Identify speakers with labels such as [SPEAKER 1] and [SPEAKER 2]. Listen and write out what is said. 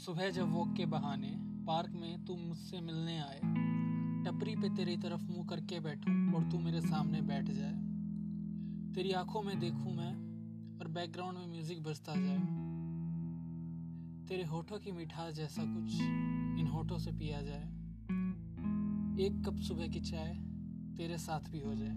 [SPEAKER 1] सुबह जब वॉक के बहाने पार्क में तू मुझसे मिलने आए, टपरी पे तेरी तरफ़ मुँह करके बैठूं और तू मेरे सामने बैठ जाए। तेरी आँखों में देखूँ मैं और बैकग्राउंड में म्यूज़िक बजता जाए। तेरे होठों की मिठास जैसा कुछ इन होठों से पिया जाए। एक कप सुबह की चाय तेरे साथ भी हो जाए।